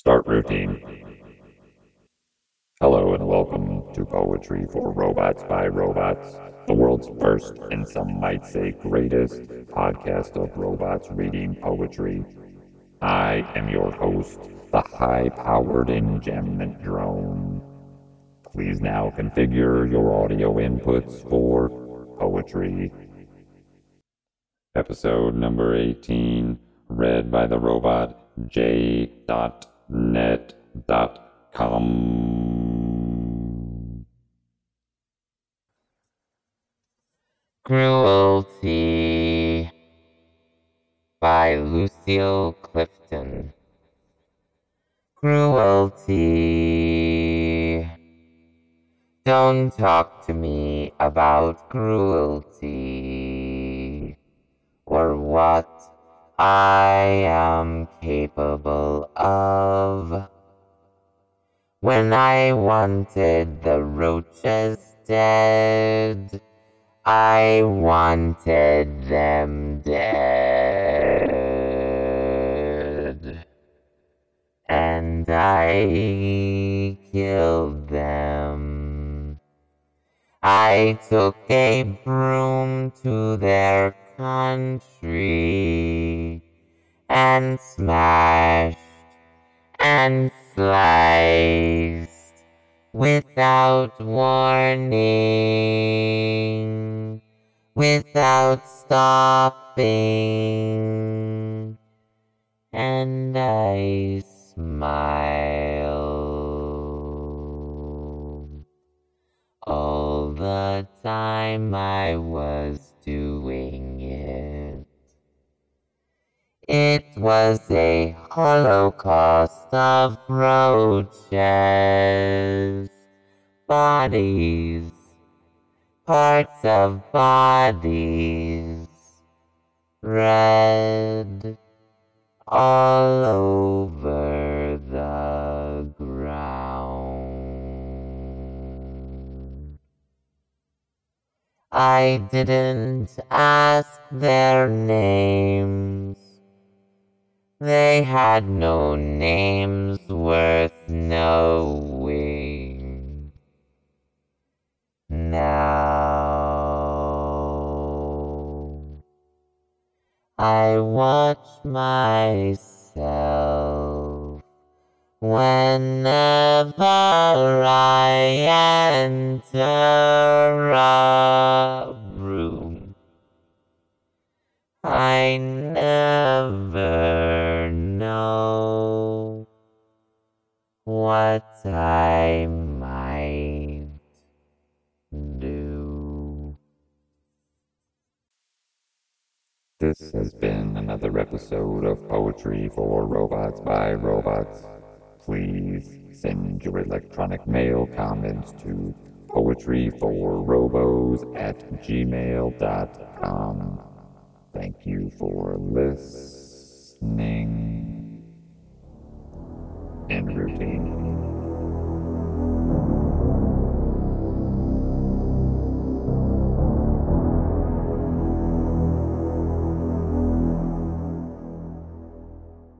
Start routine. Hello and welcome to Poetry for Robots by Robots, the world's first and some might say greatest podcast of robots reading poetry. I am your host, the high powered enjambment drone. Please now configure your audio inputs for poetry. Episode number 18, read by the robot j.net.com. Cruelty by Lucille Clifton. Cruelty. Don't talk to me about cruelty or what I am capable of. When I wanted the roaches dead, I wanted them dead. And I killed them. I took a broom to their country and smashed and sliced without warning, without stopping, and I smiled all the time I was It was a holocaust of roaches, bodies, parts of bodies, red, all over the ground. I didn't ask their names. They had no names worth knowing. Now I watch myself whenever I enter a room. I never This has been another episode of Poetry for Robots by Robots. Please send your electronic mail comments to poetryforrobos at gmail.com. Thank you for listening. End routine.